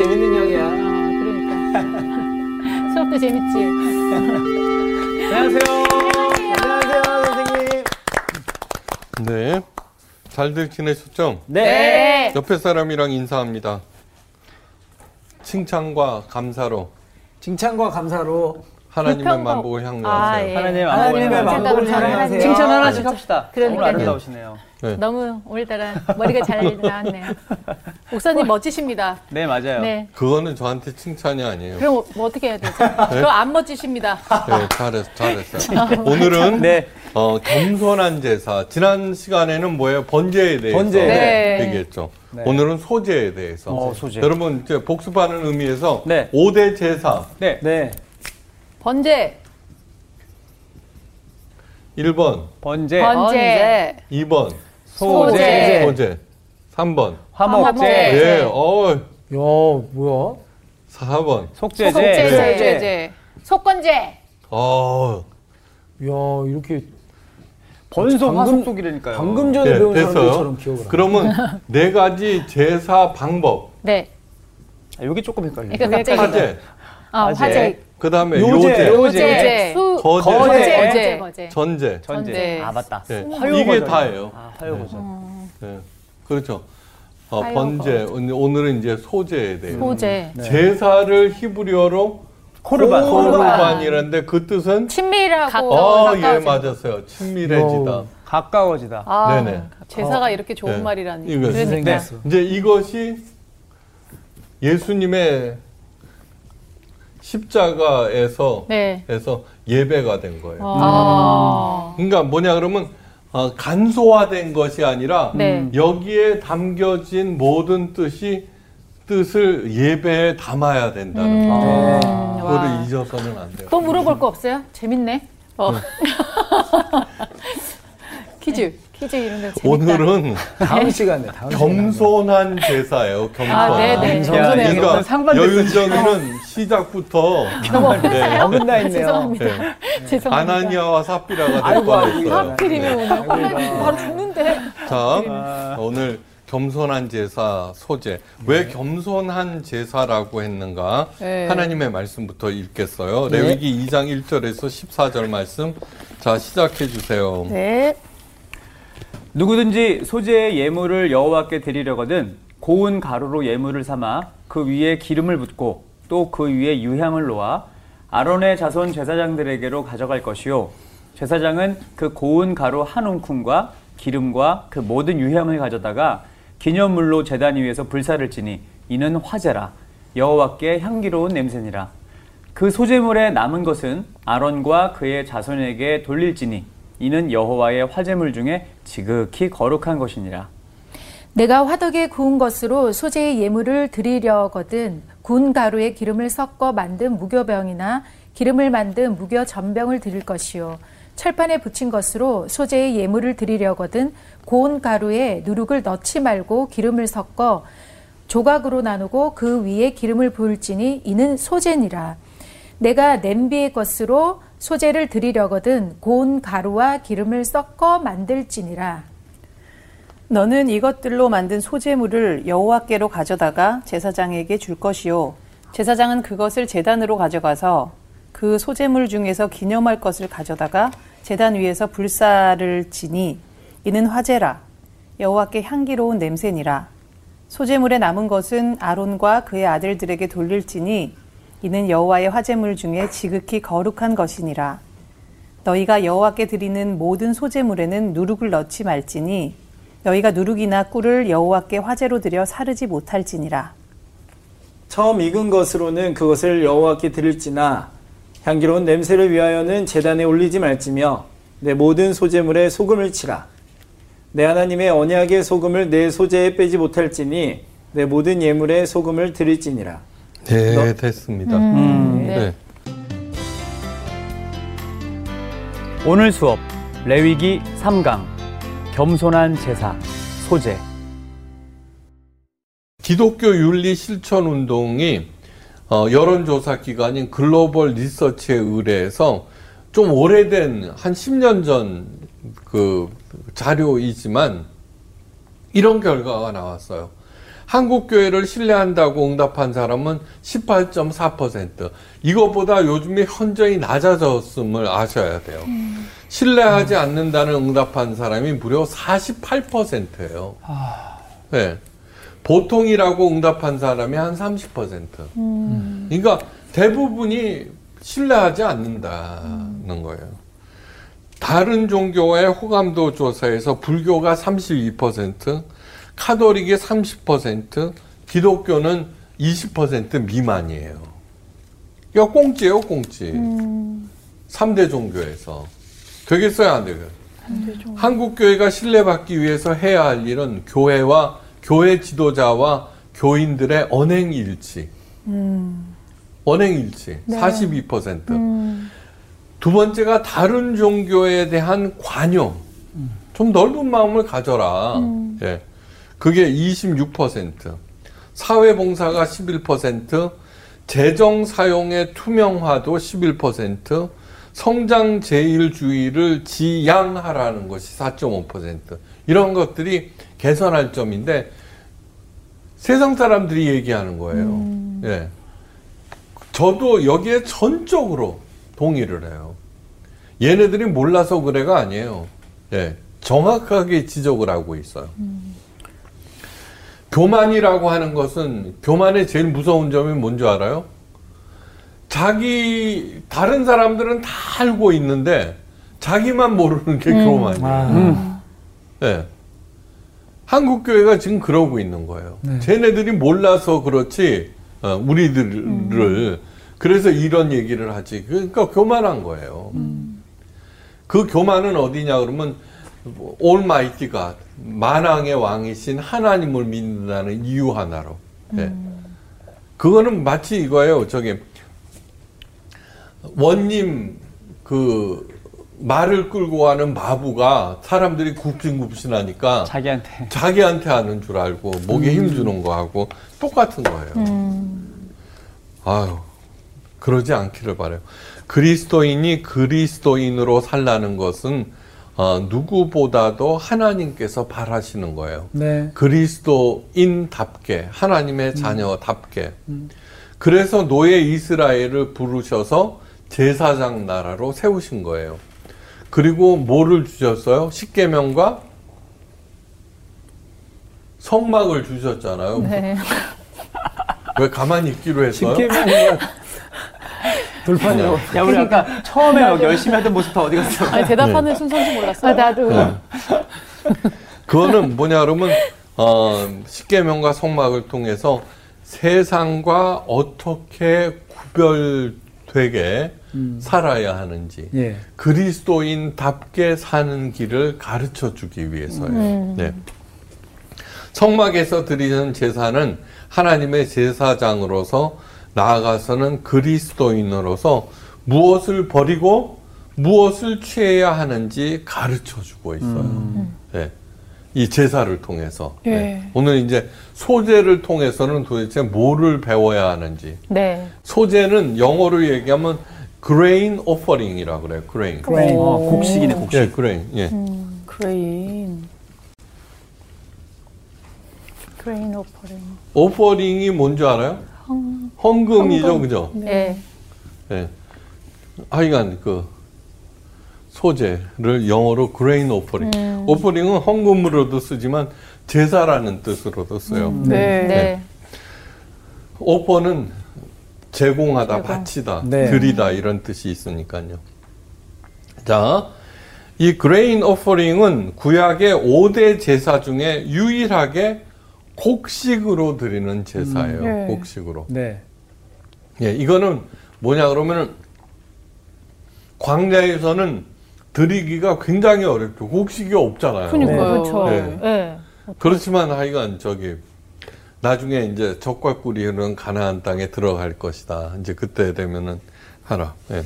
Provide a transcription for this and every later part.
재밌는 형이야. 아, 그러니까. 수업도 재밌지. 안녕하세요. 안녕하세요, 선생님. 네. 잘들 지내셨죠? 네. 옆에 사람이랑 인사합니다. 칭찬과 감사로 칭찬과 감사로 하나님의 만복을 향유하세요. 아, 예. 하나님 하나님의 만복을 향하세요. 칭찬 아, 하나씩 네. 합시다. 그러니까요. 오늘 아름다우시네요. 네. 너무 오늘따라 머리가 잘 나왔네요. 목사님 멋지십니다. 네, 맞아요. 네. 그거는 저한테 칭찬이 아니에요. 그럼 뭐 어떻게 해야 되죠? 그거 안 멋지십니다. 네, 잘했어, 잘했어요. 오늘은 네. 어, 겸손한 제사. 지난 시간에는 뭐예요? 번제에 대해서 번제. 네. 얘기했죠. 네. 오늘은 소제에 대해서. 어, 소제. 여러분 이제 복습하는 의미에서 네. 오 5대 제사 네. 네. 번제, 1번, 번제, 번제, 2번, 소제, 소제, 3번. 화목제. 예, 어, 야, 뭐야? 4번. 속제제, 속제제. 속건제. 어, 야, 이렇게 방금- 화속속이라니까요. 방금 전에 예, 배운 됐어요. 사람들처럼 기억을. 그러면 네 가지 제사 방법. 네. 아, 여기 조금 헷갈려요. 그러니까 갑자기 화제, 어, 화제. 화제, 그 다음에 요제. 요제, 요제. 요제, 수, 거제, 거제, 거제. 거제, 거제. 전제. 전제. 전제. 아, 맞다. 예, 화요 이게. 다예요. 아, 화요 네. 예, 그렇죠. 어, 번제. 오늘- 오늘은 이제 소제에 대해서. 소제. 네. 제사를 히브리어로 코르반. 코르반이라는데 그 뜻은 친밀하고 어, 예. 맞았어요. 친밀해지다. 요. 가까워지다. 아, 네네. 제사가 이렇게 좋은 네. 말이라니. 이거 그러니까. 생겼어. 이제 이것이 예수님의 십자가에서 네. 에서 예배가 된 거예요. 아. 그러니까 뭐냐 그러면 어, 간소화된 것이 아니라 네. 여기에 담겨진 모든 뜻이 뜻을 예배에 담아야 된다는 거. 음. 네. 그거를 와. 잊어서는 안 돼요. 또 물어볼 거 없어요? 재밌네. 어. 퀴즈. 퀴즈 이런 거 재밌다. 오늘은 다음 시간에 다음 겸손한 제사예요. 겸손. 아, 네네. 겸손. 이거 그러니까. 여윤정이는 시작부터 네, 어긋나 있네요. 죄송합니다. 네. 죄송합니다. 아나니아와 삽비라가 될 뻔했어요. 하필이면 오늘 아이고. 바로 죽는데. 자, 아. 오늘 겸손한 제사 소제. 왜 겸손한 제사라고 했는가? 네. 하나님의 말씀부터 읽겠어요. 네. 레위기 2장 1절에서 14절 말씀. 자, 시작해 주세요. 네. 누구든지 소재의 예물을 여호와께 드리려거든 고운 가루로 예물을 삼아 그 위에 기름을 붓고 또 그 위에 유향을 놓아 아론의 자손 제사장들에게로 가져갈 것이요. 제사장은 그 고운 가루 한 움큼과 기름과 그 모든 유향을 가져다가 기념물로 제단 위에서 불사를 지니 이는 화제라. 여호와께 향기로운 냄새니라. 그 소재물에 남은 것은 아론과 그의 자손에게 돌릴지니 이는 여호와의 화제물 중에 지극히 거룩한 것이니라. 내가 화덕에 구운 것으로 소재의 예물을 드리려거든 구운 가루에 기름을 섞어 만든 무교병이나 기름을 만든 무교 전병을 드릴 것이요 철판에 붙인 것으로 소재의 예물을 드리려거든 고운 가루에 누룩을 넣지 말고 기름을 섞어 조각으로 나누고 그 위에 기름을 부을지니 이는 소재니라 내가 냄비의 것으로 소재를 드리려거든 고운 가루와 기름을 섞어 만들지니라. 너는 이것들로 만든 소재물을 여호와께로 가져다가 제사장에게 줄 것이요. 제사장은 그것을 제단으로 가져가서 그 소재물 중에서 기념할 것을 가져다가 제단 위에서 불사를 지니 이는 화제라. 여호와께 향기로운 냄새니라. 소재물에 남은 것은 아론과 그의 아들들에게 돌릴지니 이는 여호와의 화제물 중에 지극히 거룩한 것이니라 너희가 여호와께 드리는 모든 소재물에는 누룩을 넣지 말지니 너희가 누룩이나 꿀을 여호와께 화제로 드려 사르지 못할지니라. 처음 익은 것으로는 그것을 여호와께 드릴지나 향기로운 냄새를 위하여는 제단에 올리지 말지며 내 모든 소재물에 소금을 치라. 내 하나님의 언약의 소금을 내 소재에 빼지 못할지니 내 모든 예물에 소금을 드릴지니라. 네, 너- 됐습니다. 음. 네. 네. 오늘 수업 레위기 3강 겸손한 제사 소재 기독교 윤리 실천 운동이 어, 여론조사 기관인 글로벌 리서치에 의뢰해서 좀 오래된 한 10년 전 그 자료이지만 이런 결과가 나왔어요. 한국 교회를 신뢰한다고 응답한 사람은 18.4%. 이것보다 요즘에 현저히 낮아졌음을 아셔야 돼요. 신뢰하지 않는다는 응답한 사람이 무려 48%예요. 네. 보통이라고 응답한 사람이 한 30%. 그러니까 대부분이 신뢰하지 않는다는 거예요. 다른 종교의 호감도 조사에서 불교가 32%, 카톨릭이 30%, 기독교는 20% 미만이에요. 그러니까 꽁찌예요, 꽁찌. 삼 3대 종교에서. 되겠어요, 안 되겠어요? 한국 교회가 신뢰받기 위해서 해야 할 일은 교회와 교회 지도자와 교인들의 언행 일치. 언행 일치. 42%. 두 번째가 다른 종교에 대한 관용. 좀 넓은 마음을 가져라. 예. 그게 26%. 사회봉사가 11%, 재정 사용의 투명화도 11%, 성장 제일주의를 지양하라는 것이 4.5%. 이런 것들이 개선할 점인데 세상 사람들이 얘기하는 거예요. 예. 저도 여기에 전적으로 동의를 해요. 얘네들이 몰라서 그래가 아니에요. 예. 정확하게 지적을 하고 있어요. 교만이라고 하는 것은 교만의 제일 무서운 점이 뭔지 알아요? 자기 다른 사람들은 다 알고 있는데 자기만 모르는 게 교만이에요. 아, 예. 한국 교회가 지금 그러고 있는 거예요. 쟤네들이 몰라서 그렇지 어, 우리들을 그래서 이런 얘기를 하지. 그러니까 교만한 거예요. 그 교만은 어디냐 그러면 올마이티 가 만왕의 왕이신 하나님을 믿는다는 이유 하나로. 예. 그거는 마치 이거예요. 저기 원님 그 말을 끌고 가는 마부가 사람들이 굽신굽신하니까 자기한테 자기한테 하는 줄 알고 목에 힘 주는 거하고 똑같은 거예요. 아유, 그러지 않기를 바래요. 그리스도인이 그리스도인으로 살라는 것은 어, 누구보다도 하나님께서 바라시는 거예요. 네. 그리스도인답게 하나님의 자녀답게. 그래서 노예 이스라엘을 부르셔서 제사장 나라로 세우신 거예요. 그리고 뭐를 주셨어요? 십계명과 성막을 주셨잖아요. 네. 왜 가만히 있기로 했어요? 십계명이가 돌판이라고. 야 우리 아까 처음에 여기 열심히 하던 모습 다 어디 갔어? 아니 대답하는 순서인지 몰랐어요. 아, 나도. 네. 그거는 뭐냐 그러면 어, 십계명과 성막을 통해서 세상과 어떻게 구별되게 살아야 하는지 예. 그리스도인답게 사는 길을 가르쳐 주기 위해서예요. 네. 성막에서 드리는 제사는 하나님의 제사장으로서 나아가서는 그리스도인으로서 무엇을 버리고 무엇을 취해야 하는지 가르쳐 주고 있어요. 네. 이 제사를 통해서. 예. 네. 오늘 이제 소제를 통해서는 도대체 뭐를 배워야 하는지. 네. 소제는 영어로 얘기하면 grain offering이라고 그래요. grain. 어, 곡식이네 곡식. 예, grain. 예. Grain. Grain offering. offering이 뭔지 알아요? 헌금이죠, 그죠? 네. 예. 하여간 그 소제를 영어로 grain offering. offering은 헌금으로도 쓰지만 제사라는 뜻으로도 써요. 네. 네. offer는 제공하다, 제공. 바치다, 네. 드리다 이런 뜻이 있으니까요. 자, 이 grain offering은 구약의 5대 제사 중에 유일하게 곡식으로 드리는 제사예요. 네. 곡식으로. 네. 예, 이거는 뭐냐 그러면은 광야에서는 드리기가 굉장히 어렵죠. 곡식이 없잖아요. 그러니까요. 그렇죠. 네. 네. 그렇지만 하여간 저기 나중에 이제 적과 꿀이 흐르는 가나안 땅에 들어갈 것이다. 이제 그때 되면은 하라. 예.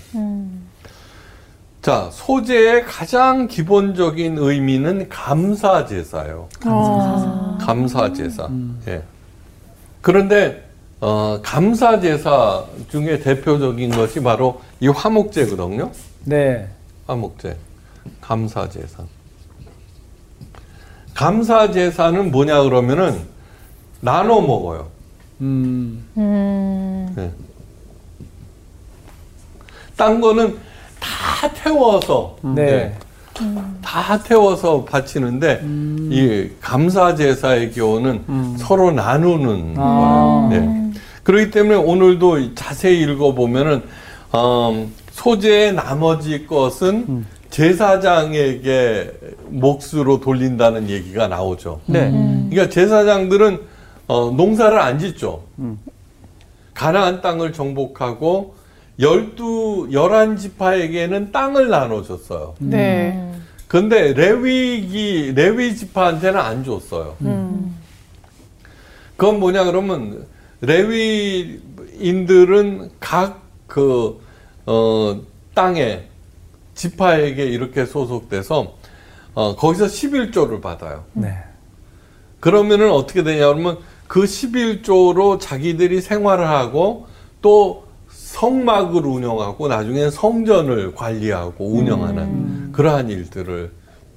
자, 소재의 가장 기본적인 의미는 감사 제사예요. 아. 감사 제사. 예. 그런데 어, 감사 제사 중에 대표적인 것이 바로 이 화목제거든요. 네. 화목제, 감사 제사. 감사 제사는 뭐냐 그러면은 나눠 먹어요. 음. 네. 딴 거는 다 태워서 네. 다 태워서 바치는데 이 감사 제사의 경우는 서로 나누는 아. 거예요. 네. 그렇기 때문에 오늘도 자세히 읽어보면은 음, 소재의 나머지 것은 제사장에게 몫으로 돌린다는 얘기가 나오죠. 네. 그러니까 제사장들은 어, 농사를 안 짓죠. 가나안 땅을 정복하고 열두 열한 지파에게는 땅을 나눠줬어요. 네. 근데 레위기 레위 지파한테는 안 줬어요. 음. 그건 뭐냐 그러면 레위인들은 각그 어, 땅에 지파에게 이렇게 소속돼서 어, 거기서 11조를 받아요. 네. 그러면은 어떻게 되냐 그러면 그 11조로 자기들이 생활을 하고 또 성막을 운영하고 나중에 성전을 관리하고 운영하는 그러한 일들을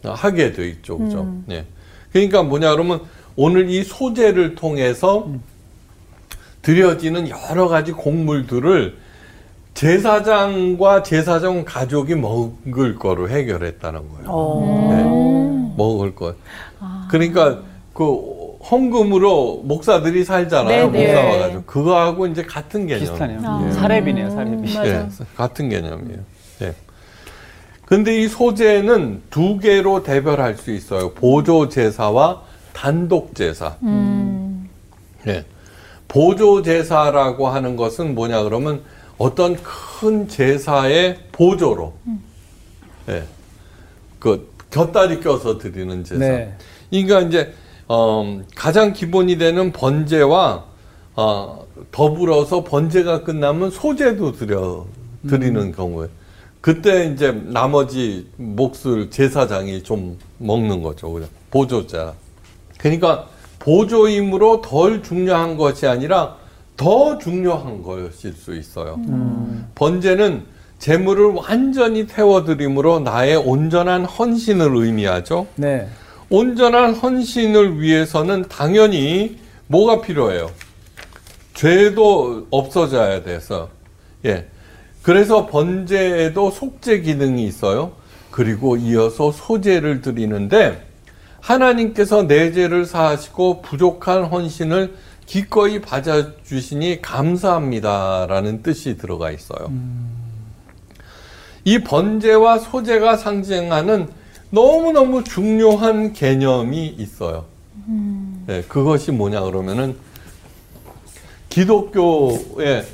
하게 돼 있죠. 그죠? 예. 그러니까 뭐냐 그러면 오늘 이 소재를 통해서 드려지는 여러 가지 곡물들을 제사장과 제사장 가족이 먹을 거로 해결했다는 거예요. 어. 네. 먹을 것. 그러니까 그 헌금으로 목사들이 살잖아요. 네, 네. 목사 와가지고 그거하고 이제 같은 개념. 비슷하네요. 아. 사례비네요, 사례비. 맞아. 예, 같은 개념이에요. 예. 근데 이 소재는 두 개로 대별할 수 있어요. 보조 제사와 단독 제사. 음. 예. 보조 제사라고 하는 것은 뭐냐 그러면 어떤 큰 제사의 보조로, 예, 그 곁다리 껴서 드리는 제사. 네. 그러니까 이제 어, 가장 기본이 되는 번제와 어, 더불어서 번제가 끝나면 소제도 드려 드리는 경우에 그때 이제 나머지 몫을 제사장이 좀 먹는 거죠. 그냥 보조자. 그러니까 보조임으로 덜 중요한 것이 아니라 더 중요한 것일 수 있어요. 번제는 재물을 완전히 태워드림으로 나의 온전한 헌신을 의미하죠. 네. 온전한 헌신을 위해서는 당연히 뭐가 필요해요? 죄도 없어져야 돼서. 예. 그래서 번제에도 속죄 기능이 있어요. 그리고 이어서 소제를 드리는데 하나님께서 내 죄를 사하시고 부족한 헌신을 기꺼이 받아주시니 감사합니다라는 뜻이 들어가 있어요. 이 번제와 소제가 상징하는 너무너무 중요한 개념이 있어요. 네, 그것이 뭐냐 그러면은 기독교의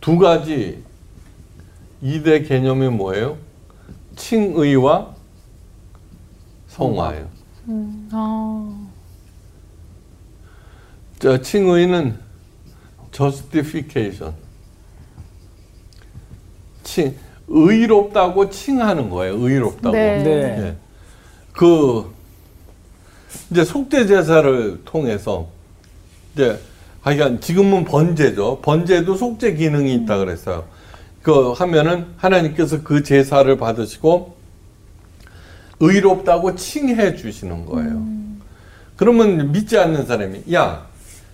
두 가지 이대 개념이 뭐예요? 칭의와 성화예요. 어. 저 칭의는 justification. 칭 의롭다고 칭하는 거예요. 의롭다고. 네. 네. 예. 그 이제 속죄 제사를 통해서 이제 하여간 지금은 번제죠. 번제도 속죄 기능이 있다 그랬어요. 그 하면은 하나님께서 그 제사를 받으시고 의롭다고 칭해 주시는 거예요. 그러면 믿지 않는 사람이 야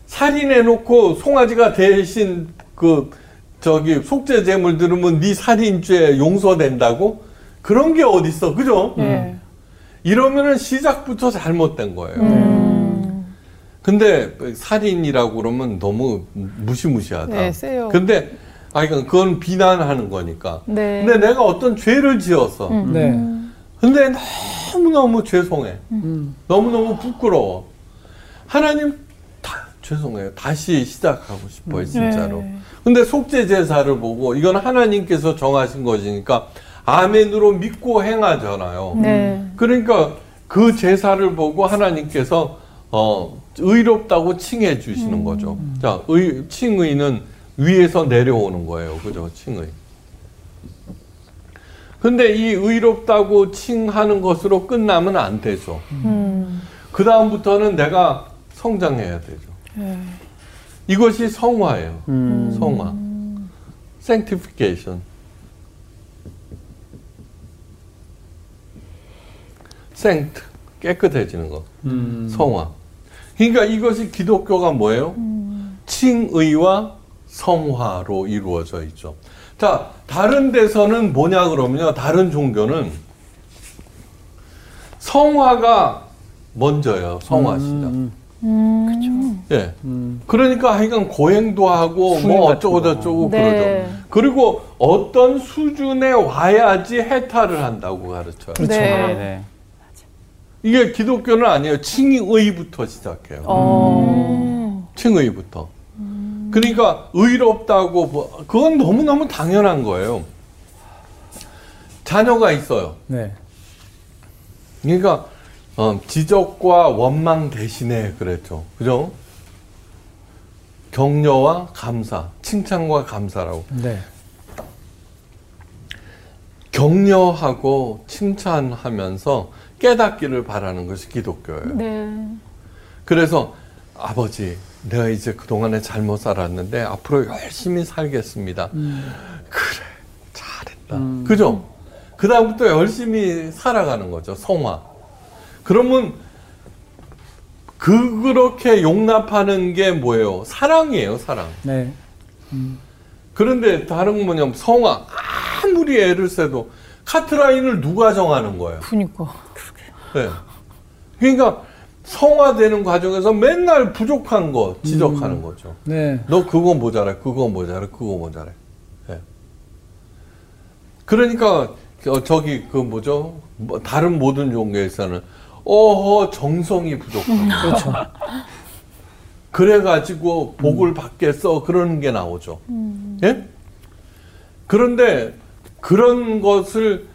살인해 놓고 송아지가 대신 그 저기 속죄 제물 들으면 네 살인죄 용서된다고 그런 게 어딨어 그죠? 네. 이러면은 시작부터 잘못된 거예요. 음. 근데 살인이라고 그러면 너무 무시무시하다. 네, 세요. 근데 아 그러니까 그건 비난하는 거니까. 네. 근데 내가 어떤 죄를 지었어. 네. 근데 너무너무 죄송해. 음. 너무너무 부끄러워. 하나님 다 죄송해요. 다시 시작하고 싶어요, 진짜로. 네. 근데 속죄 제사를 보고 이건 하나님께서 정하신 것이니까 아멘으로 믿고 행하잖아요. 네. 그러니까 그 제사를 보고 하나님께서 어, 의롭다고 칭해 주시는 거죠. 자, 의, 칭의는 위에서 내려오는 거예요. 그죠? 칭의. 근데 이 의롭다고 칭하는 것으로 끝나면 안 되죠. 음. 그 다음부터는 내가 성장해야 되죠. 네. 이것이 성화예요. 음. 성화. sanctification. saint, 깨끗해지는 거. 음. 성화. 그러니까 이것이 기독교가 뭐예요? 칭의와 성화로 이루어져 있죠. 자, 다른 데서는 뭐냐 그러면요. 다른 종교는 성화가 먼저예요. 성화시다. 음. 예. 그러니까 하여간 고행도 하고 뭐 어쩌고 거. 저쩌고 네. 그러죠. 그리고 어떤 수준에 와야지 해탈을 한다고 가르쳐요. 그렇죠. 네. 네. 이게 기독교는 아니에요. 칭의부터 시작해요. 어. 칭의부터. 그러니까 의롭다고 뭐- 그건 너무너무 당연한 거예요. 자녀가 있어요. 네. 그러니까 어, 지적과 원망 대신에 그랬죠. 그죠? 격려와 감사, 칭찬과 감사라고. 네. 격려하고 칭찬하면서 깨닫기를 바라는 것이 기독교예요. 네. 그래서 아버지, 내가 이제 그동안에 잘못 살았는데 앞으로 열심히 살겠습니다. 그래, 잘했다. 그죠? 그다음부터 열심히 살아가는 거죠. 성화. 그러면 그렇게 용납하는 게 뭐예요? 사랑이에요, 사랑. 네. 그런데 다른 건 뭐냐면 성화. 아무리 애를 써도 카트라인을 누가 정하는 거예요? 그니까. 네. 그러니까 성화되는 과정에서 맨날 부족한 거 지적하는 거죠. 네. 너 그거 모자래, 그거 모자래, 그거 모자래. 예. 그러니까 어, 저기 그 뭐죠? 뭐 다른 모든 종교에서는 어허 정성이 부족하다. 그렇죠. 그래가지고 복을 받겠어 그러는 게 나오죠. 예? 그런데 그런 것을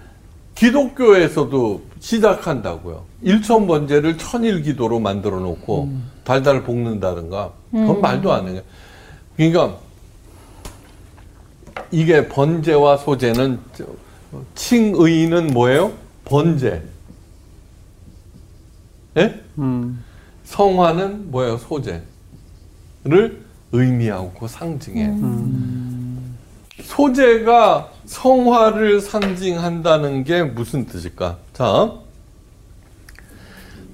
기독교에서도 시작한다고요. 일천 번제를 천일 기도로 만들어 놓고 달달 볶는다든가 그건 말도 안 해요. 그러니까 이게 번제와 소제는 저- 칭의는 뭐예요? 번제. 예? 음. 성화는 뭐예요? 소제를 의미하고 상징해요. 소제가 성화를 상징한다는 게 무슨 뜻일까? 자,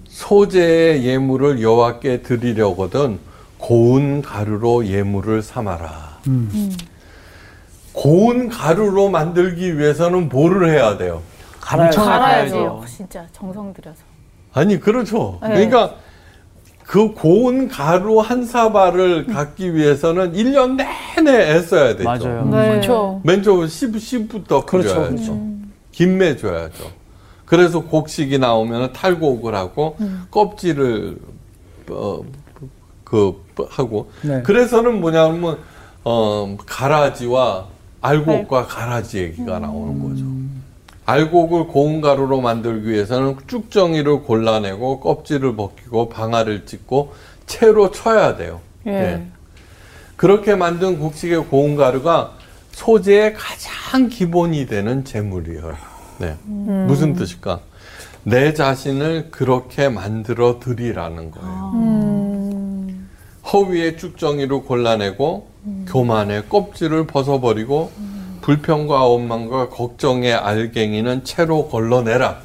소제의 예물을 여호와께 드리려거든 고운 가루로 예물을 삼아라. 고운 가루로 만들기 위해서는 뭐를 해야 돼요? 갈아야죠. 갈아야죠. 진짜 정성 들여서. 아니 그렇죠. 네. 그러니까 그 고운 가루 한 사발을 갖기 위해서는 1년 내내 애써야 되죠. 맞아요. 네. 그렇죠. 맨 처음 씨, 씨부터 그렇죠. 그렇죠. 김매 줘야죠. 그래서 곡식이 나오면 탈곡을 하고 껍질을 어, 그 하고 네. 그래서는 뭐냐면 어, 가라지와 알곡과 가라지 얘기가 나오는 거죠. 알곡을 고운 가루로 만들기 위해서는 쭉정이를 골라내고 껍질을 벗기고 방아를 찢고 채로 쳐야 돼요. 예. 예. 그렇게 만든 곡식의 고운 가루가 소재의 가장 기본이 되는 재물이에요. 네. 무슨 뜻일까? 내 자신을 그렇게 만들어 드리라는 거예요. 음. 허위의 쭉정이를 골라내고 교만의 껍질을 벗어버리고 불평과 원망과 걱정의 알갱이는 채로 걸러내라.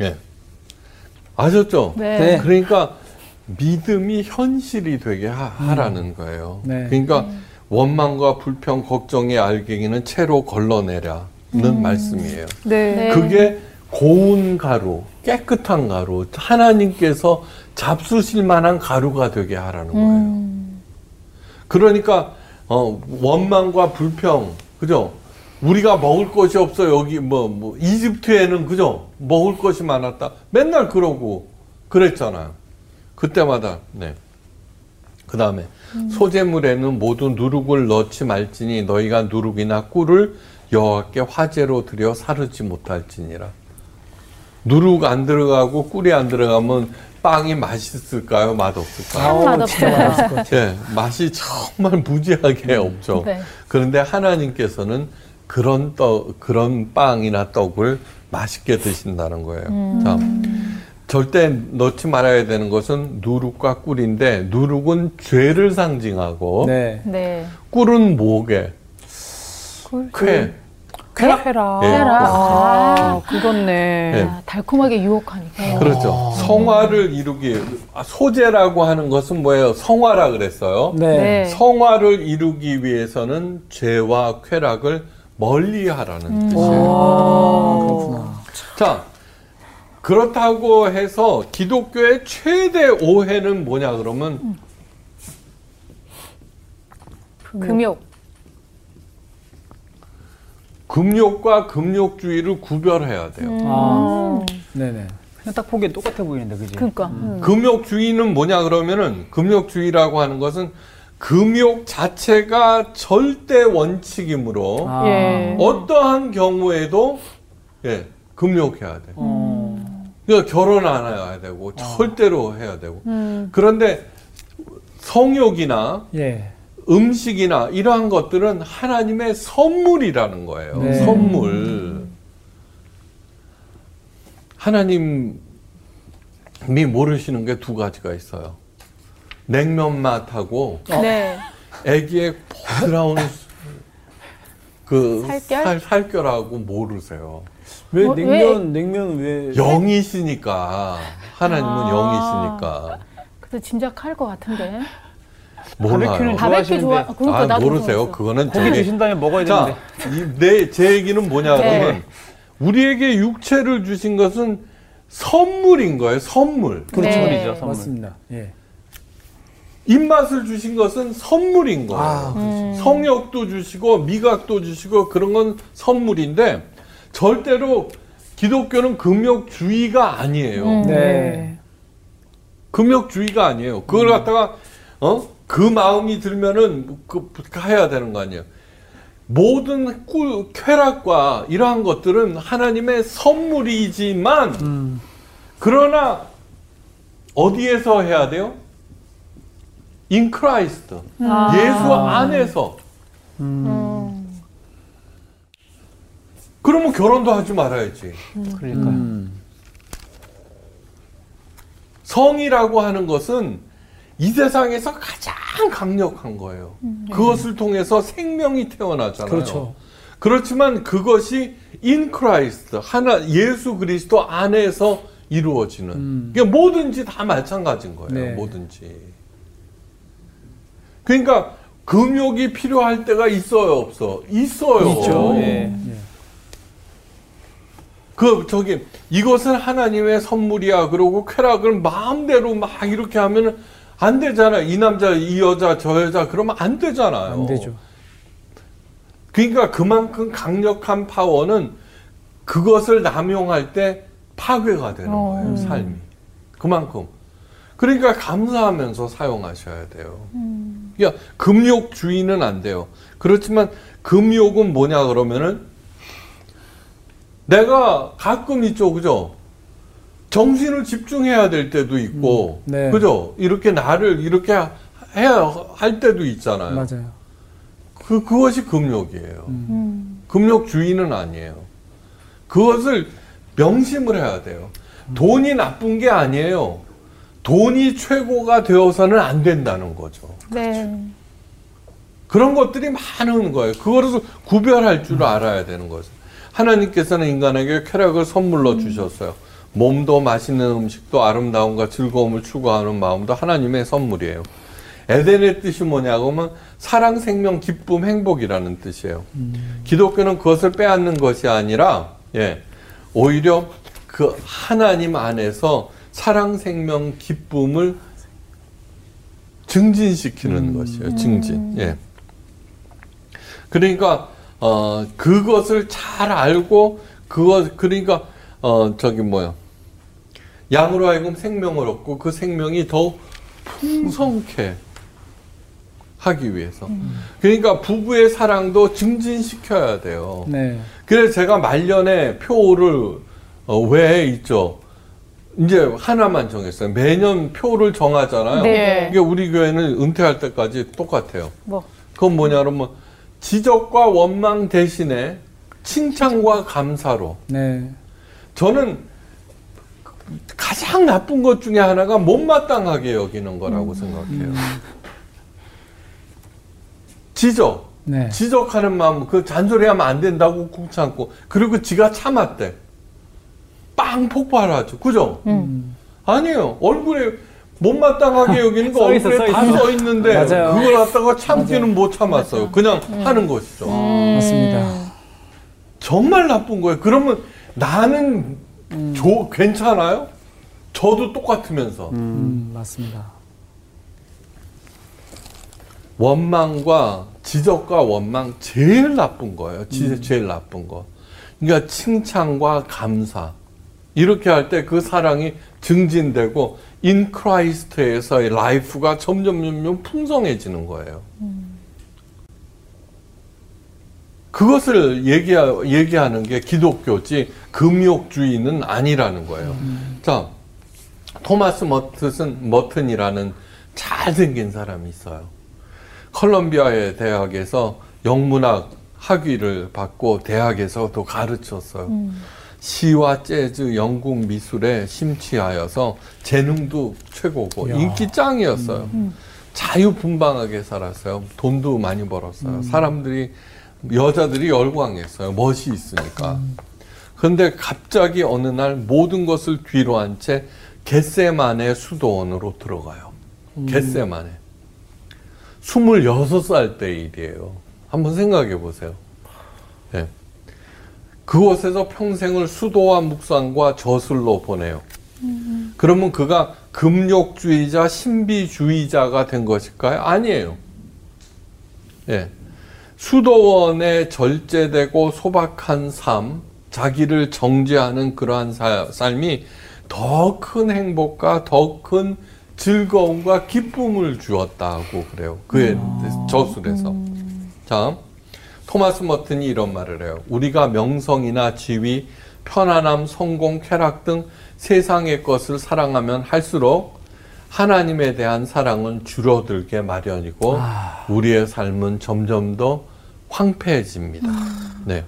예. 아셨죠? 네. 네. 그러니까 믿음이 현실이 되게 하, 라는 거예요. 네. 그러니까 원망과 불평, 걱정의 알갱이는 채로 걸러내라는 말씀이에요. 네. 네. 그게 고운 가루, 깨끗한 가루, 하나님께서 잡수실 만한 가루가 되게 하라는 거예요. 그러니까 어, 원망과 불평, 그죠? 우리가 먹을 것이 없어 여기 뭐, 뭐 이집트에는 그죠? 먹을 것이 많았다. 맨날 그러고 그랬잖아요. 그때마다 네. 그 다음에 소재물에는 모두 누룩을 넣지 말지니 너희가 누룩이나 꿀을 여호와께 화제로 드려 사르지 못할지니라. 누룩 안 들어가고 꿀이 안 들어가면 빵이 맛있을까요? 맛없을까요? 아우, 맛없어요. 예, 맛이 정말 무지하게 없죠. 네. 그런데 하나님께서는 그런 떡, 그런 빵이나 떡을 맛있게 드신다는 거예요. 자, 절대 넣지 말아야 되는 것은 누룩과 꿀인데 누룩은 죄를 상징하고 네. 네. 꿀은 뭐게? 꿀. 쾌. 쾌락. 예. 아, 그렇네. 예. 아, 달콤하게 유혹하니까. 그렇죠. 성화를 이루기 아, 소재라고 하는 것은 뭐예요? 성화라 그랬어요. 네. 네. 성화를 이루기 위해서는 죄와 쾌락을 멀리 하라는 뜻이에요. 아, 그렇구나. 자, 그렇다고 해서 기독교의 최대 오해는 뭐냐 그러면 금욕. 금욕과 금욕주의를 구별해야 돼요. 아, 네네. 그냥 딱 보기엔 똑같아 보이는데, 그지? 그러니까. 음. 금욕주의는 뭐냐 그러면은 금욕주의라고 하는 것은 금욕 자체가 절대 원칙이므로 아, 예. 어떠한 경우에도 예, 금욕해야 돼. 어, 그러니까 결혼 안 해야 되고 절대로 해야 되고. 음. 그런데 성욕이나 예. 음식이나 이러한 것들은 하나님의 선물이라는 거예요. 네. 선물. 하나님이 모르시는 게 두 가지가 있어요. 냉면 맛하고 네. 애기의 보드라운 그 살결? 살, 살결하고 모르세요. 왜 어, 냉면 냉면 왜? 영이시니까 하나님은 아. 영이시니까 그래도 짐작할 것 같은데. 몰라요. 바베큐는 바베큐 좋아. 좋아하시는데. 그러니까 아, 나도 모르세요. 좋아했어. 그거는 고기 저기 드신다면 먹어야 자, 되는데. 내제 얘기는 뭐냐 네. 그러면 우리에게 육체를 주신 것은 선물인 거예요. 선물. 그렇죠. 네. 선물이죠, 선물. 맞습니다. 예. 입맛을 주신 것은 선물인 거예요. 아, 음. 성욕도 주시고 미각도 주시고 그런 건 선물인데 절대로 기독교는 금욕주의가 아니에요. 음. 네. 금욕주의가 아니에요. 그걸 갖다가 어? 그 마음이 들면은 그 해야 되는 거 아니에요. 모든 꿀, 쾌락과 이러한 것들은 하나님의 선물이지만 음. 그러나 어디에서 해야 돼요? In Christ. 아. 예수 안에서. 음. 그러면 결혼도 하지 말아야지. 그러니까. 음. 성이라고 하는 것은 이 세상에서 가장 강력한 거예요. 그것을 통해서 생명이 태어나잖아요. 그렇죠. 그렇지만 그것이 in Christ, 하나, 예수 그리스도 안에서 이루어지는. 음. 그러니까 뭐든지 다 마찬가지인 거예요. 네. 뭐든지. 그러니까 금욕이 필요할 때가 있어요, 없어? 있어요. 있죠. 예. 예. 그 저기 이것은 하나님의 선물이야. 그러고 쾌락을 마음대로 막 이렇게 하면은 안 되잖아요. 이 남자, 이 여자, 저 여자 그러면 안 되잖아요. 안 되죠. 그러니까 그만큼 강력한 파워는 그것을 남용할 때 파괴가 되는 어. 거예요. 삶이. 그만큼. 그러니까 감사하면서 사용하셔야 돼요. 그러니까 금욕 주의는 안 돼요. 그렇지만 금욕은 뭐냐 그러면은 내가 가끔 있죠, 그죠? 정신을 집중해야 될 때도 있고, 음, 네. 그죠? 이렇게 나를 이렇게 해야 할 때도 있잖아요. 맞아요. 그 그것이 금욕이에요. 음. 금욕주의는 아니에요. 그것을 명심을 해야 돼요. 돈이 나쁜 게 아니에요. 돈이 최고가 되어서는 안 된다는 거죠. 네. 그런 것들이 많은 거예요. 그거를 구별할 줄 알아야 되는 거죠. 하나님께서는 인간에게 쾌락을 선물로 주셨어요. 몸도 맛있는 음식도 아름다움과 즐거움을 추구하는 마음도 하나님의 선물이에요. 에덴의 뜻이 뭐냐고 하면 사랑, 생명, 기쁨, 행복이라는 뜻이에요. 기독교는 그것을 빼앗는 것이 아니라, 예, 오히려 그 하나님 안에서 사랑, 생명, 기쁨을 증진시키는 것이에요. 증진. 예. 그러니까 어 그것을 잘 알고 그것 그러니까 어 저기 뭐야 양으로 하여금 생명을 얻고 그 생명이 더 풍성케 하기 위해서 그러니까 부부의 사랑도 증진시켜야 돼요. 네. 그래서 제가 말년에 표를 어, 왜 있죠? 이제 하나만 정했어요. 매년 표를 정하잖아요. 네. 이게 우리 교회는 은퇴할 때까지 똑같아요. 뭐. 그건 뭐냐 그러면 지적과 원망 대신에 칭찬과 감사로 네. 저는 가장 나쁜 것 중에 하나가 못마땅하게 여기는 거라고 생각해요. 지적 네. 지적하는 마음, 그 잔소리하면 안 된다고 꾹 참고, 그리고 지가 참았대. 빵 폭발하죠. 그죠? 음. 아니에요. 얼굴에 못마땅하게 여기는 거 써 있어, 얼굴에 써 다. 써 있는데, 맞아요. 그걸 갖다가 참기는 못 참았어요. 그냥 하는 것이죠. 맞습니다. 정말 나쁜 거예요. 그러면 나는 조, 괜찮아요? 저도 똑같으면서. 음, 맞습니다. 원망과 지적과 원망 제일 나쁜 거예요. 지, 제일 나쁜 거. 그러니까 칭찬과 감사. 이렇게 할 때 그 사랑이 증진되고 in Christ에서의 life가 점점 점점 풍성해지는 거예요. 그것을 얘기, 얘기하는 게 기독교지 금욕주의는 아니라는 거예요. 자, 토마스 머튼, 머튼이라는 잘생긴 사람이 있어요. 컬럼비아의 대학에서 영문학 학위를 받고 대학에서도 가르쳤어요. 시와 재즈, 영국 미술에 심취하여서 재능도 최고고 이야. 인기 짱이었어요. 자유분방하게 살았어요. 돈도 많이 벌었어요. 사람들이 여자들이 열광했어요. 멋이 있으니까. 그런데 갑자기 어느 날 모든 것을 뒤로 한 채 겟세만의 수도원으로 들어가요. 겟세만에. 26살 때 일이에요. 한번 생각해 보세요. 예. 그곳에서 평생을 수도와 묵상과 저술로 보내요. 그러면 그가 금욕주의자, 신비주의자가 된 것일까요? 아니에요. 예. 수도원에 절제되고 소박한 삶, 자기를 정죄하는 그러한 사- 삶이 더 큰 행복과 더 큰 즐거움과 기쁨을 주었다고 그래요. 그의 저술에서. 자, 토마스 머튼이 이런 말을 해요. 우리가 명성이나 지위, 편안함, 성공, 쾌락 등 세상의 것을 사랑하면 할수록 하나님에 대한 사랑은 줄어들게 마련이고 우리의 삶은 점점 더 황폐해집니다. 네.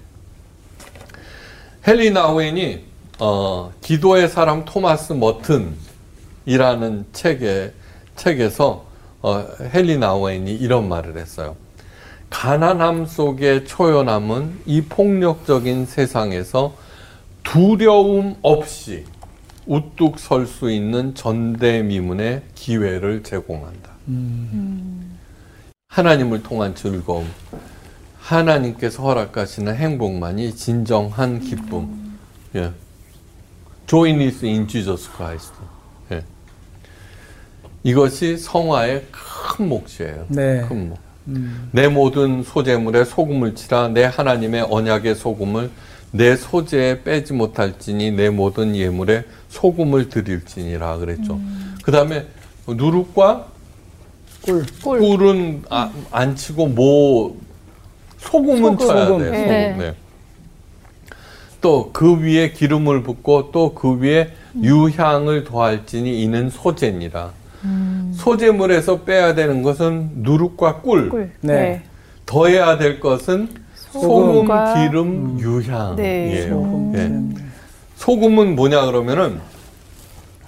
헨리 나우엔이 어, 기도의 사람 토마스 머튼이라는 책에 책에서 어, 헨리 나우엔이 이런 말을 했어요. 가난함 속의 초연함은 이 폭력적인 세상에서 두려움 없이 우뚝 설 수 있는 전대미문의 기회를 제공한다. 하나님을 통한 즐거움, 하나님께서 허락하시는 행복만이 진정한 기쁨. 예. Join is in Jesus Christ. 예. 이것이 성화의 큰 몫이에요. 네. 큰 몫. 내 모든 소재물에 소금을 치라 내 하나님의 언약의 소금을 내 소재에 빼지 못할지니 내 모든 예물에 소금을 드릴지니라 그랬죠. 그 다음에 누룩과 꿀. 꿀. 꿀 은 아, 안 치고 뭐 소금은 소금. 쳐야 소금. 돼요. 네. 소금. 네. 또그 위에 기름을 붓고 또 그 위에 유향을 더할지니 이는 소재니라. 소재물에서 빼야 되는 것은 누룩과 꿀. 꿀. 네. 더해야 될 것은 소금, 기름, 유향이에요. 네. 소금, 예. 소금은 뭐냐 그러면은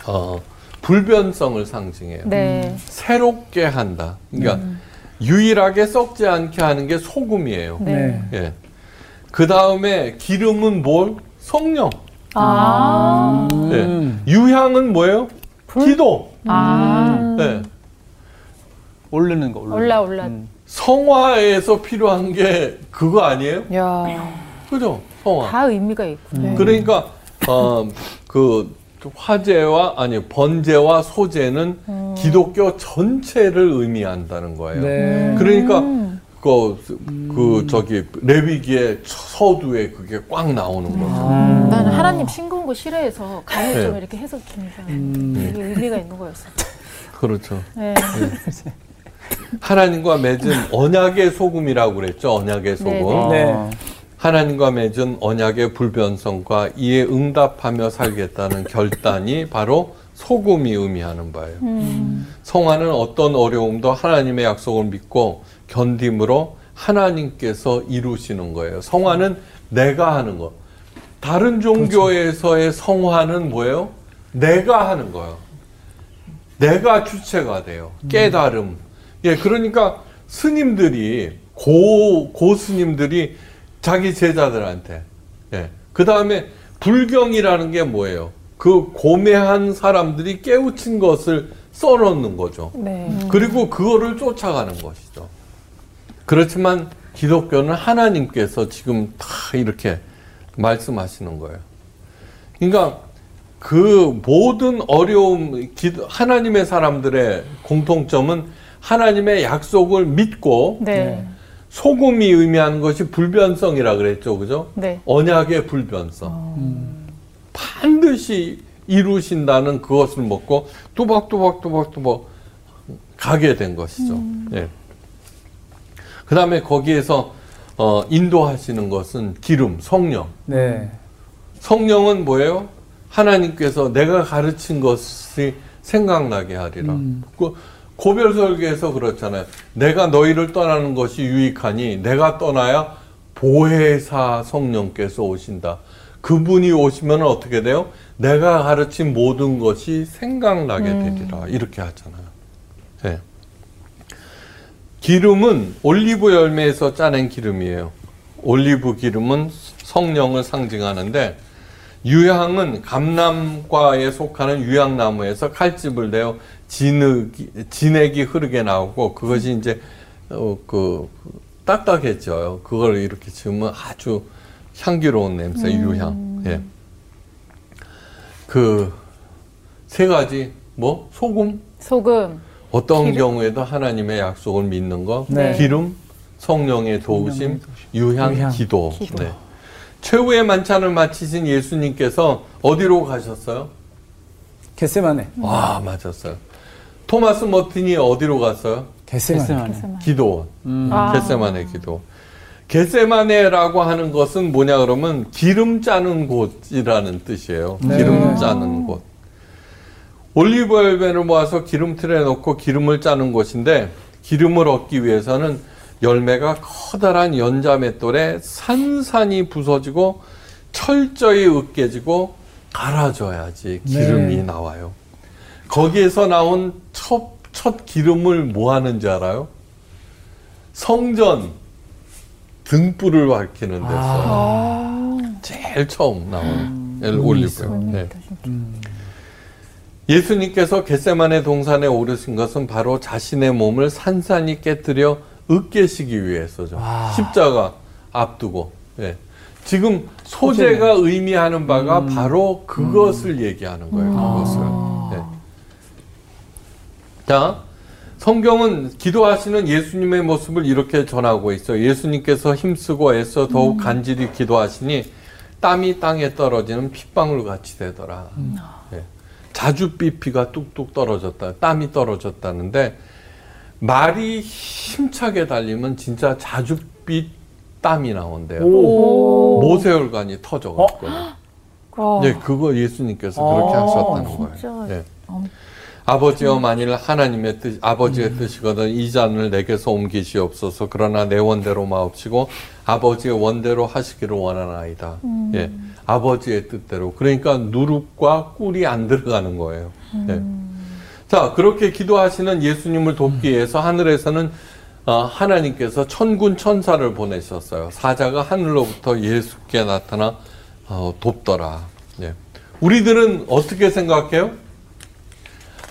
어, 불변성을 상징해요. 네. 새롭게 한다. 그러니까 유일하게 썩지 않게 하는 게 소금이에요. 네. 예. 그 다음에 기름은 뭘? 성령. 아. 음. 예. 유향은 뭐예요? 기도. 아. 예. 오르는 거 올라. 올라 올라. 음. 성화에서 필요한 게 그거 아니에요? 야. 그죠? 성화. 다 의미가 있구나. 네. 그러니까 어, 그 화재와 아니 번제와 소제는 기독교 전체를 의미한다는 거예요. 네. 그러니까 그, 그 저기 레위기의 서두에 그게 꽉 나오는 거죠. 아. 나는 하나님 싱거운 거 싫어해서 간을 네. 좀 이렇게 해서 주니까 음. 이게 의미가 있는 거였어. 그렇죠. 네. 하나님과 맺은 언약의 소금이라고 그랬죠. 언약의 소금. 네, 네. 아. 하나님과 맺은 언약의 불변성과 이에 응답하며 살겠다는 결단이 바로 소금이 의미하는 바예요. 성화는 어떤 어려움도 하나님의 약속을 믿고 견딤으로 하나님께서 이루시는 거예요. 성화는 내가 하는 거. 다른 종교에서의 성화는 뭐예요? 내가 하는 거예요. 내가 주체가 돼요. 깨달음. 예, 그러니까 스님들이 고 고 스님들이 자기 제자들한테 예. 그 다음에 불경이라는 게 뭐예요? 그 고매한 사람들이 깨우친 것을 써놓는 거죠. 네. 그리고 그거를 쫓아가는 것이죠. 그렇지만 기독교는 하나님께서 지금 다 이렇게 말씀하시는 거예요. 그러니까 그 모든 어려움, 하나님의 사람들의 공통점은 하나님의 약속을 믿고 네. 소금이 의미하는 것이 불변성이라 그랬죠, 그죠? 네. 언약의 불변성. 반드시 이루신다는 그것을 먹고 또박또박또박또박 가게 된 것이죠. 예. 그 다음에 거기에서 어, 인도하시는 것은 기름, 성령. 네. 성령은 뭐예요? 하나님께서 내가 가르친 것이 생각나게 하리라. 그 고별 설계에서 그렇잖아요. 내가 너희를 떠나는 것이 유익하니 내가 떠나야 보혜사 성령께서 오신다. 그분이 오시면 어떻게 돼요? 내가 가르친 모든 것이 생각나게 되리라. 이렇게 하잖아요. 예. 기름은 올리브 열매에서 짜낸 기름이에요. 올리브 기름은 성령을 상징하는데 유향은 감남과에 속하는 유향나무에서 칼집을 내어 진흙이, 진액이 흐르게 나오고 그것이 이제 어, 그 딱딱해져요. 그걸 이렇게 지으면 아주 향기로운 냄새, 유향. 예. 그 세 가지 뭐 소금 소금, 어떤 경우에도 하나님의 약속을 믿는 거, 네. 기름, 성령의 도우심, 유향, 유향, 기도. 네. 최후의 만찬을 마치신 예수님께서 어디로 가셨어요? 겟세마네. 와, 맞았어요. 토마스 머틴이 어디로 갔어요? 겟세마네. 기도원. 아. 겟세마네 기도. 겟세마네라고 하는 것은 뭐냐 그러면 기름 짜는 곳이라는 뜻이에요. 네. 기름 짜는 곳. 올리브 열매를 모아서 기름틀에 넣고 기름을 짜는 곳인데 기름을 얻기 위해서는 열매가 커다란 연자맷돌에 산산이 부서지고 철저히 으깨지고 갈아줘야지 기름이 네. 나와요. 거기에서 나온 첫, 첫 기름을 뭐 하는지 알아요? 성전 등불을 밝히는 데서 제일 처음 나온 올리브요. 네. 예수님께서 겟세만의 동산에 오르신 것은 바로 자신의 몸을 산산히 깨뜨려 으깨시기 위해서죠. 와. 십자가 앞두고. 예. 지금 소재가 의미하는 바가 바로 그것을 얘기하는 거예요. 그것을. 예. 자, 성경은 기도하시는 예수님의 모습을 이렇게 전하고 있어요. 예수님께서 힘쓰고 애써 더욱 간절히 기도하시니 땀이 땅에 떨어지는 핏방울 같이 되더라. 예. 자주빛 피가 뚝뚝 떨어졌다. 땀이 떨어졌다는데 말이 힘차게 달리면 진짜 자주빛 땀이 나온대요. 모세혈관이 터져가지고. 어. 네, 그거 예수님께서 그렇게 아, 하셨다는 거예요. 네. 아버지여 만일 하나님의 뜻, 아버지의 뜻이거든 이 잔을 내게서 옮기시옵소서. 그러나 내 원대로 마옵시고 아버지의 원대로 하시기를 원하나이다. 예, 아버지의 뜻대로. 그러니까 누룩과 꿀이 안 들어가는 거예요. 예. 자, 그렇게 기도하시는 예수님을 돕기 위해서 하늘에서는 어, 하나님께서 천군 천사를 보내셨어요. 사자가 하늘로부터 예수께 나타나 어, 돕더라. 예. 우리들은 어떻게 생각해요?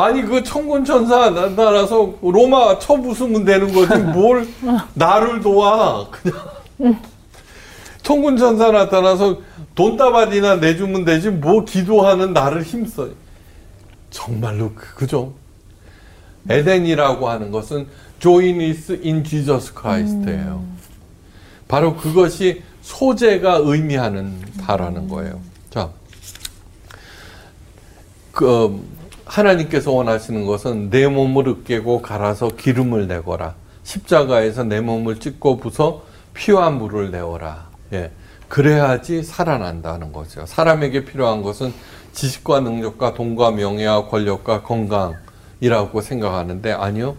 아니 그 천군 천사 나타나서 로마 쳐부수면 되는 거지 뭘 나를 도와 그냥. 천군 천사 나타나서 돈다발이나 내주면 되지 뭐 기도하는 나를 힘써. 정말로 그- 그죠? 에덴이라고 하는 것은 join is in Jesus Christ예요. 바로 그것이 소재가 의미하는 바라는 거예요. 자 그, 어, 하나님께서 원하시는 것은 내 몸을 으깨고 갈아서 기름을 내거라. 십자가에서 내 몸을 찢고 부서 피와 물을 내어라. 예. 그래야지 살아난다는 거죠. 사람에게 필요한 것은 지식과 능력과 돈과 명예와 권력과 건강이라고 생각하는데 아니요.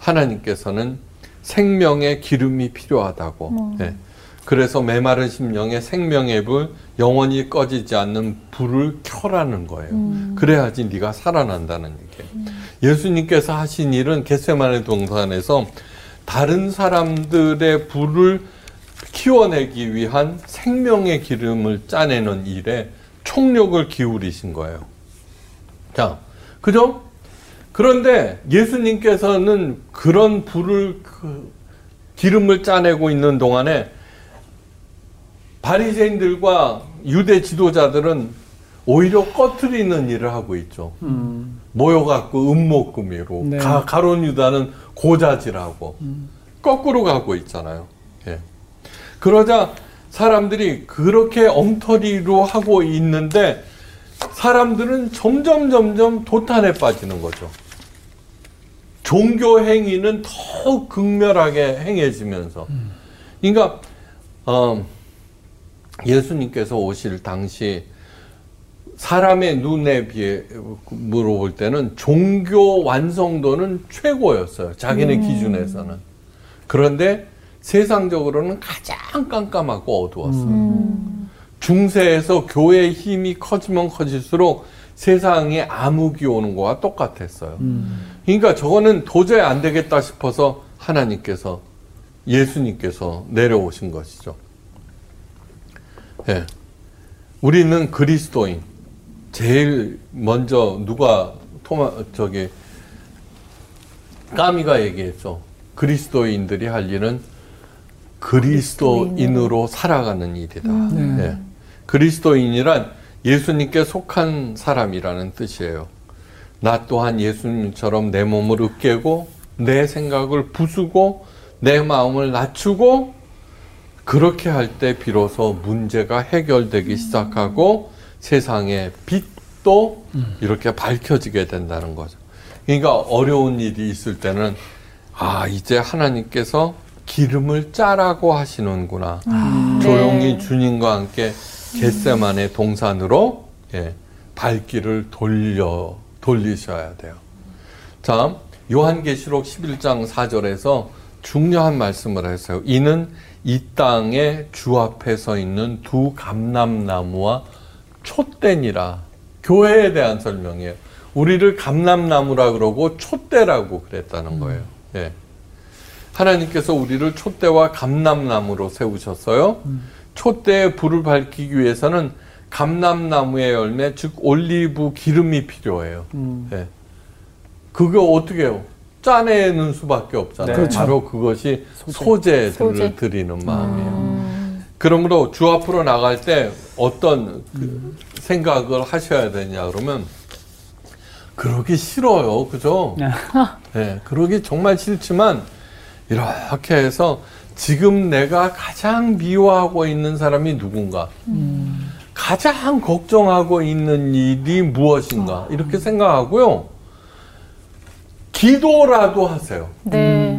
하나님께서는 생명의 기름이 필요하다고. 예. 그래서 메마른 심령에 생명의 불, 영원히 꺼지지 않는 불을 켜라는 거예요. 그래야지 네가 살아난다는 얘기예요. 예수님께서 하신 일은 겟세마네 동산에서 다른 사람들의 불을 키워내기 위한 생명의 기름을 짜내는 일에 총력을 기울이신 거예요. 자, 그죠? 그런데 예수님께서는 그런 불을 그 기름을 짜내고 있는 동안에 바리새인들과 유대 지도자들은 오히려 꺼트리는 일을 하고 있죠. 음. 모여갖고 음모금이로 네. 가, 가론 유다는 고자질하고 거꾸로 가고 있잖아요. 예. 그러자 사람들이 그렇게 엉터리로 하고 있는데 사람들은 점점 점점 도탄에 빠지는 거죠. 종교 행위는 더 극렬하게 행해지면서, 그러니까 어, 예수님께서 오실 당시 사람의 눈에 비해 물어볼 때는 종교 완성도는 최고였어요. 자기네 기준에서는. 그런데 세상적으로는 가장 깜깜하고 어두웠어요. 중세에서 교회의 힘이 커지면 커질수록 세상에 암흑이 오는 거와 똑같았어요. 그러니까 저거는 도저히 안 되겠다 싶어서 하나님께서 예수님께서 내려오신 것이죠. 예. 우리는 그리스도인. 제일 먼저 누가 토마 저기 까미가 얘기했죠. 그리스도인들이 할 일은 그리스도인으로 살아가는 일이다. 네. 예. 그리스도인이란 예수님께 속한 사람이라는 뜻이에요. 나 또한 예수님처럼 내 몸을 으깨고 내 생각을 부수고 내 마음을 낮추고 그렇게 할 때 비로소 문제가 해결되기 시작하고 세상의 빛도 이렇게 밝혀지게 된다는 거죠. 그러니까 어려운 일이 있을 때는 아 이제 하나님께서 기름을 짜라고 하시는구나. 조용히 주님과 함께 겟세만의 동산으로 예, 발길을 돌려 돌리셔야 돼요. 자, 요한계시록 11장 4절에서 중요한 말씀을 했어요. 이는 이 땅에 주 앞에 서 있는 두 감람나무와 촛대니라. 교회에 대한 설명이에요. 우리를 감람나무라 그러고 촛대라고 그랬다는 거예요. 예. 하나님께서 우리를 촛대와 감람나무로 세우셨어요. 촛대에 불을 밝히기 위해서는 감람나무의 열매, 즉 올리브 기름이 필요해요. 음. 예. 그거 어떻게 해요? 짜내는 수밖에 없잖아요. 네. 그렇죠. 바로 그것이 소재. 들을 소재. 드리는 마음이에요. 그러므로 주 앞으로 나갈 때 어떤 그 생각을 하셔야 되냐 그러면 그러기 싫어요. 그죠? 네, 그러기 정말 싫지만 이렇게 해서 지금 내가 가장 미워하고 있는 사람이 누군가, 가장 걱정하고 있는 일이 무엇인가 이렇게 생각하고요. 기도라도 하세요. 네.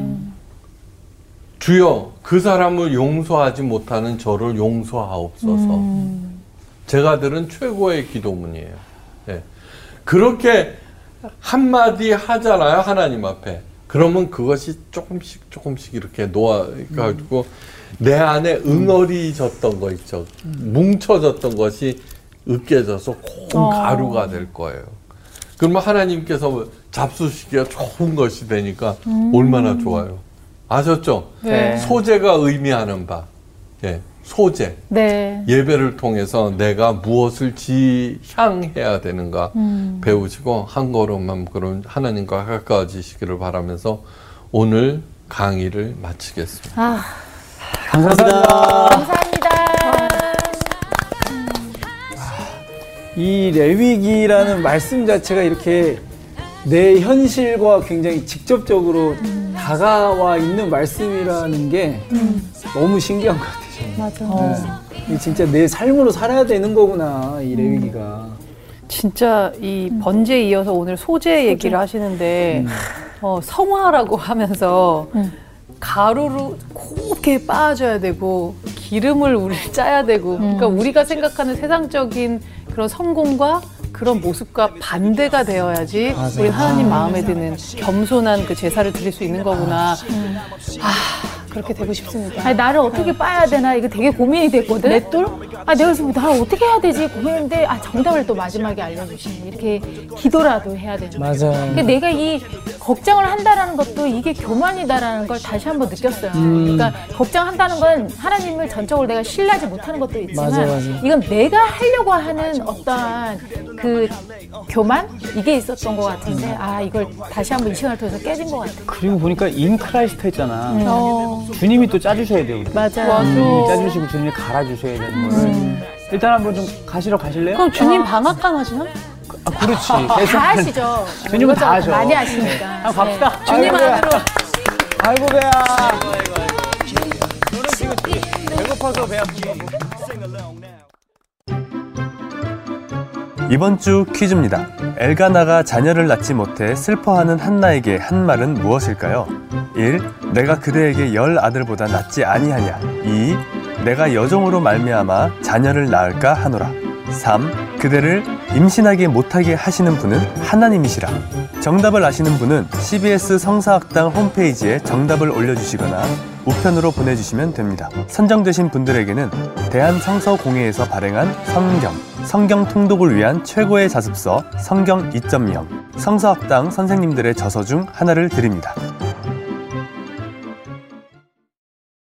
주여 그 사람을 용서하지 못하는 저를 용서하옵소서. 제가 들은 최고의 기도문이에요. 예. 그렇게 한마디 하잖아요, 하나님 앞에. 그러면 그것이 조금씩 조금씩 이렇게 놓아가지고 내 안에 응어리졌던 거 있죠. 뭉쳐졌던 것이 으깨져서 고운 가루가 될 거예요. 그러면 하나님께서 잡수시기가 좋은 것이 되니까 얼마나 좋아요. 아셨죠? 네. 소재가 의미하는 바. 예, 소재. 네. 예배를 통해서 내가 무엇을 지향해야 되는가 배우시고 한 걸음만 그런 하나님과 가까워지시기를 바라면서 오늘 강의를 마치겠습니다. 아, 감사합니다. 감사합니다. 이 레위기라는 말씀 자체가 이렇게 내 현실과 굉장히 직접적으로 다가와 있는 말씀이라는 게 너무 신기한 것 같아요. 맞아. 네. 진짜 내 삶으로 살아야 되는 거구나 이 레위기가. 진짜 이 번제에 이어서 오늘 소재 얘기를 하시는데 어, 성화라고 하면서 가루로 곱게 빻아줘야 되고 기름을 우리 짜야 되고 그러니까 우리가 생각하는 세상적인 그런 성공과 그런 모습과 반대가 되어야지. 우리 하나님 마음에 드는 겸손한 그 제사를 드릴 수 있는 거구나. 아 그렇게 되고 싶습니다. 아니, 나를 어떻게 빠야 되나 이거 되게 고민이 됐거든. 내 똘? 아 내가 그래서 나를 어떻게 해야 되지 고민했는데 아 정답을 또 마지막에 알려주시네. 이렇게 기도라도 해야 되는. 맞아. 그러니까 내가 이 걱정을 한다라는 것도 이게 교만이다라는 걸 다시 한번 느꼈어요. 음. 그러니까 걱정한다는 건 하나님을 전적으로 내가 신뢰하지 못하는 것도 있지만 맞아, 맞아. 이건 내가 하려고 하는 어떠한 그 교만 이게 있었던 것 같은데 아 이걸 다시 한번 이 시간을 통해서 깨진 것 같아요. 그리고 보니까 in Christ 했잖아. 어, 주님이 또 짜주셔야 돼요. 맞아요. 주님이 짜주시고 주님이 갈아주셔야 되는 거를. 일단 한번 좀 가시러 가실래요? 그럼 주님 방앗간 하시나? 아, 그렇지. 다 하시죠. 주님은 다 하죠. 많이 하시니까. 한번 갑시다. 네. 주님 아이고야. 안으로. 아이고 배야. 배고파서 배 아프고. 이번 주 퀴즈입니다. 엘가나가 자녀를 낳지 못해 슬퍼하는 한나에게 한 말은 무엇일까요? 1. 내가 그대에게 열 아들보다 낫지 아니하냐. 2. 내가 여종으로 말미암아 자녀를 낳을까 하노라. 3. 그대를 임신하게 못하게 하시는 분은 하나님이시라. 정답을 아시는 분은 CBS 성사학당 홈페이지에 정답을 올려주시거나 우편으로 보내주시면 됩니다. 선정되신 분들에게는 대한성서공회에서 발행한 성경, 성경 통독을 위한 최고의 자습서 성경 2.0, 성서학당 선생님들의 저서 중 하나를 드립니다.